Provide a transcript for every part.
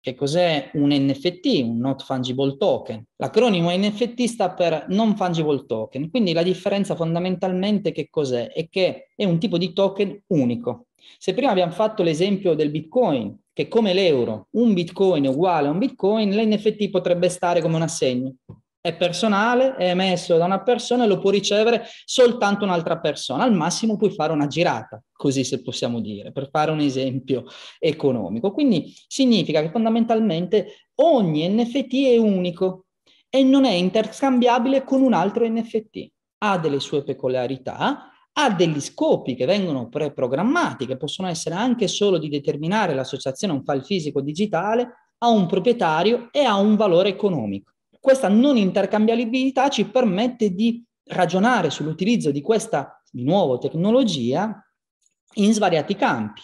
Che cos'è un NFT, un Not Fungible Token? L'acronimo NFT sta per Non Fungible Token, quindi la differenza fondamentalmente che cos'è? È che è un tipo di token unico. Se prima abbiamo fatto l'esempio del Bitcoin, che come l'euro, un Bitcoin è uguale a un Bitcoin, l'NFT potrebbe stare come un assegno. È personale, è emesso da una persona e lo può ricevere soltanto un'altra persona. Al massimo puoi fare una girata, così se possiamo dire, per fare un esempio economico. Quindi significa che fondamentalmente ogni NFT è unico e non è interscambiabile con un altro NFT. Ha delle sue peculiarità, ha degli scopi che vengono preprogrammati, che possono essere anche solo di determinare l'associazione a un file fisico digitale, a un proprietario e a un valore economico. Questa non intercambiabilità ci permette di ragionare sull'utilizzo di questa, di nuovo, tecnologia in svariati campi.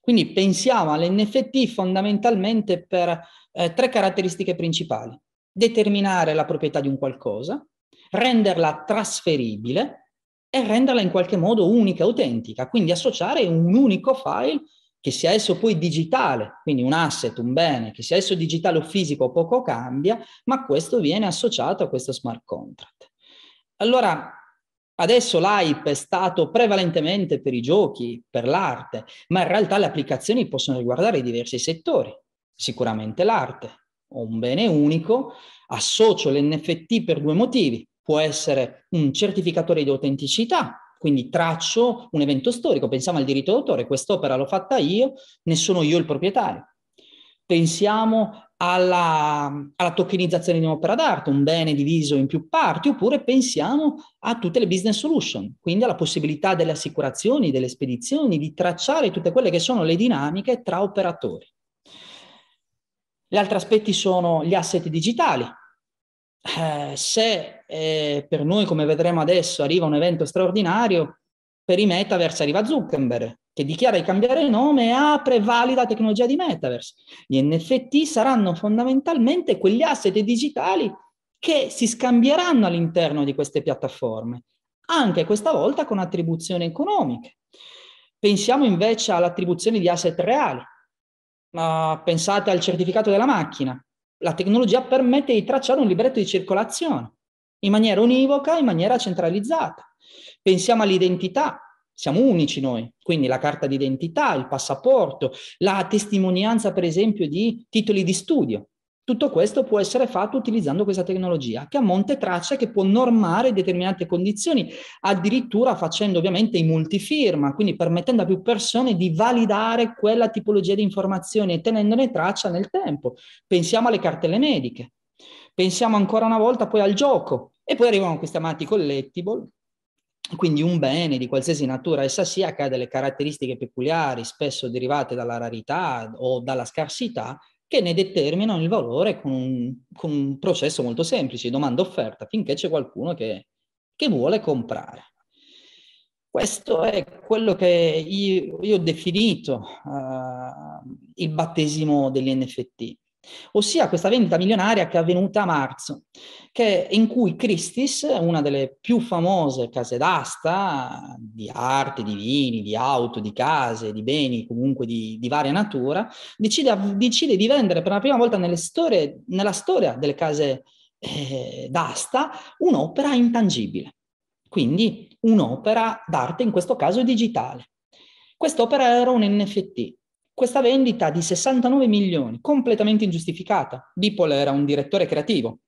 Quindi pensiamo all'NFT fondamentalmente per eh, tre caratteristiche principali. Determinare la proprietà di un qualcosa, renderla trasferibile e renderla in qualche modo unica, autentica, quindi associare un unico file che sia esso poi digitale, quindi un asset, un bene, che sia esso digitale o fisico poco cambia, ma questo viene associato a questo smart contract. Allora, adesso l'hype è stato prevalentemente per i giochi, per l'arte, ma in realtà le applicazioni possono riguardare diversi settori. Sicuramente l'arte, ho un bene unico, associo l'NFT per due motivi può essere un certificatore di autenticità, quindi traccio un evento storico, pensiamo al diritto d'autore, quest'opera l'ho fatta io, ne sono io il proprietario. Pensiamo alla, alla, tokenizzazione di un'opera d'arte, un bene diviso in più parti, oppure pensiamo a tutte le business solution, quindi alla possibilità delle assicurazioni, delle spedizioni, di tracciare tutte quelle che sono le dinamiche tra operatori. Gli altri aspetti sono gli asset digitali, eh, se eh, per noi, come vedremo adesso, arriva un evento straordinario, per i metaverse arriva Zuckerberg, che dichiara di cambiare nome e apre valida tecnologia di metaverse. Gli NFT saranno fondamentalmente quegli asset digitali che si scambieranno all'interno di queste piattaforme, anche questa volta con attribuzioni economiche. Pensiamo invece all'attribuzione di asset reali. Uh, pensate al certificato della macchina la tecnologia permette di tracciare un libretto di circolazione in maniera univoca, in maniera centralizzata. Pensiamo all'identità, siamo unici noi, quindi la carta d'identità, il passaporto, la testimonianza per esempio di titoli di studio. Tutto questo può essere fatto utilizzando questa tecnologia che a monte traccia che può normare determinate condizioni, addirittura facendo ovviamente i multifirma, quindi permettendo a più persone di validare quella tipologia di informazioni e tenendone traccia nel tempo. Pensiamo alle cartelle mediche, pensiamo ancora una volta poi al gioco e poi arrivano questi amati collectible quindi un bene di qualsiasi natura essa sia che ha delle caratteristiche peculiari, spesso derivate dalla rarità o dalla scarsità, che ne determinano il valore con un, con un processo molto semplice, domanda-offerta, finché c'è qualcuno che, che, vuole comprare. Questo è quello che io, io ho definito uh, il battesimo degli NFT ossia questa vendita milionaria che è avvenuta a marzo, che, in cui Christie's, una delle più famose case d'asta di arte, di vini, di auto, di case, di beni comunque di, di varia natura, decide, decide, di vendere per la prima volta storie, nella storia delle case eh, d'asta un'opera intangibile, quindi un'opera d'arte, in questo caso digitale. Quest'opera era un NFT, questa vendita di 69 milioni, completamente ingiustificata. Beeple era un direttore creativo,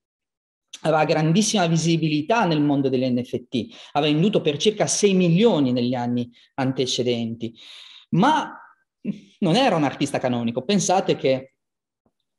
aveva grandissima visibilità nel mondo degli NFT, aveva venduto per circa 6 milioni negli anni antecedenti, ma non era un artista canonico. Pensate che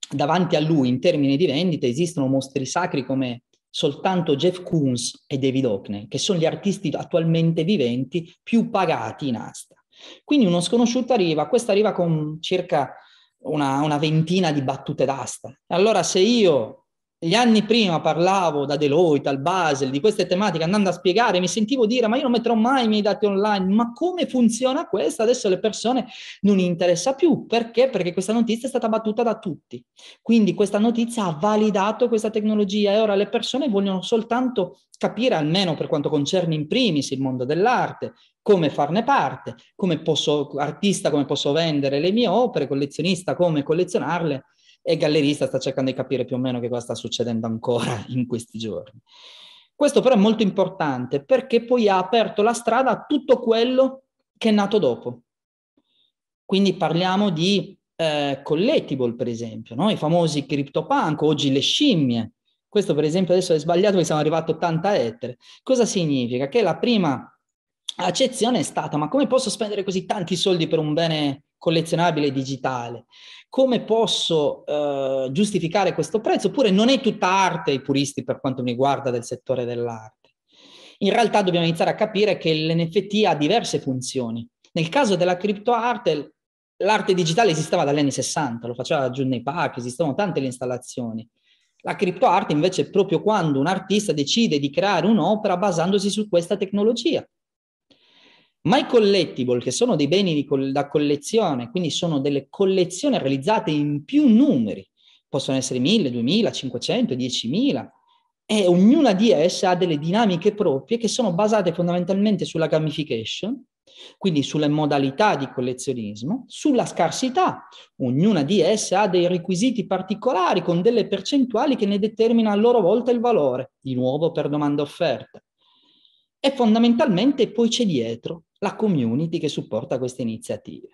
davanti a lui in termini di vendita esistono mostri sacri come soltanto Jeff Koons e David Hockney, che sono gli artisti attualmente viventi più pagati in asta. Quindi uno sconosciuto arriva, questo arriva con circa una, una ventina di battute d'asta. Allora se io gli anni prima parlavo da Deloitte, al Basel, di queste tematiche, andando a spiegare, mi sentivo dire, ma io non metterò mai i miei dati online, ma come funziona questo? Adesso le persone non interessa più. Perché? Perché questa notizia è stata battuta da tutti. Quindi questa notizia ha validato questa tecnologia e ora le persone vogliono soltanto capire, almeno per quanto concerne in primis il mondo dell'arte, come farne parte, come posso, artista, come posso vendere le mie opere, collezionista, come collezionarle e Gallerista sta cercando di capire più o meno che cosa sta succedendo ancora in questi giorni. Questo però è molto importante perché poi ha aperto la strada a tutto quello che è nato dopo. Quindi parliamo di eh, collectible, per esempio, no? i famosi CryptoPunk, oggi le scimmie. Questo, per esempio, adesso è sbagliato perché siamo arrivati a 80 etere. Cosa significa? Che la prima accezione è stata, ma come posso spendere così tanti soldi per un bene collezionabile digitale? Come posso eh, giustificare questo prezzo? Oppure non è tutta arte, i puristi per quanto mi riguarda del settore dell'arte. In realtà dobbiamo iniziare a capire che l'NFT ha diverse funzioni. Nel caso della criptoarte, l'arte digitale esisteva dagli anni 60, lo faceva Johnny Park, esistevano tante le installazioni. La criptoarte invece è proprio quando un artista decide di creare un'opera basandosi su questa tecnologia. Ma i collectible, che sono dei beni coll- da collezione, quindi sono delle collezioni realizzate in più numeri, possono essere 1000, 2000, 500, 10.000, e ognuna di esse ha delle dinamiche proprie che sono basate fondamentalmente sulla gamification, quindi sulle modalità di collezionismo, sulla scarsità. Ognuna di esse ha dei requisiti particolari con delle percentuali che ne determinano a loro volta il valore, di nuovo per domanda offerta. E fondamentalmente poi c'è dietro la community che supporta queste iniziative.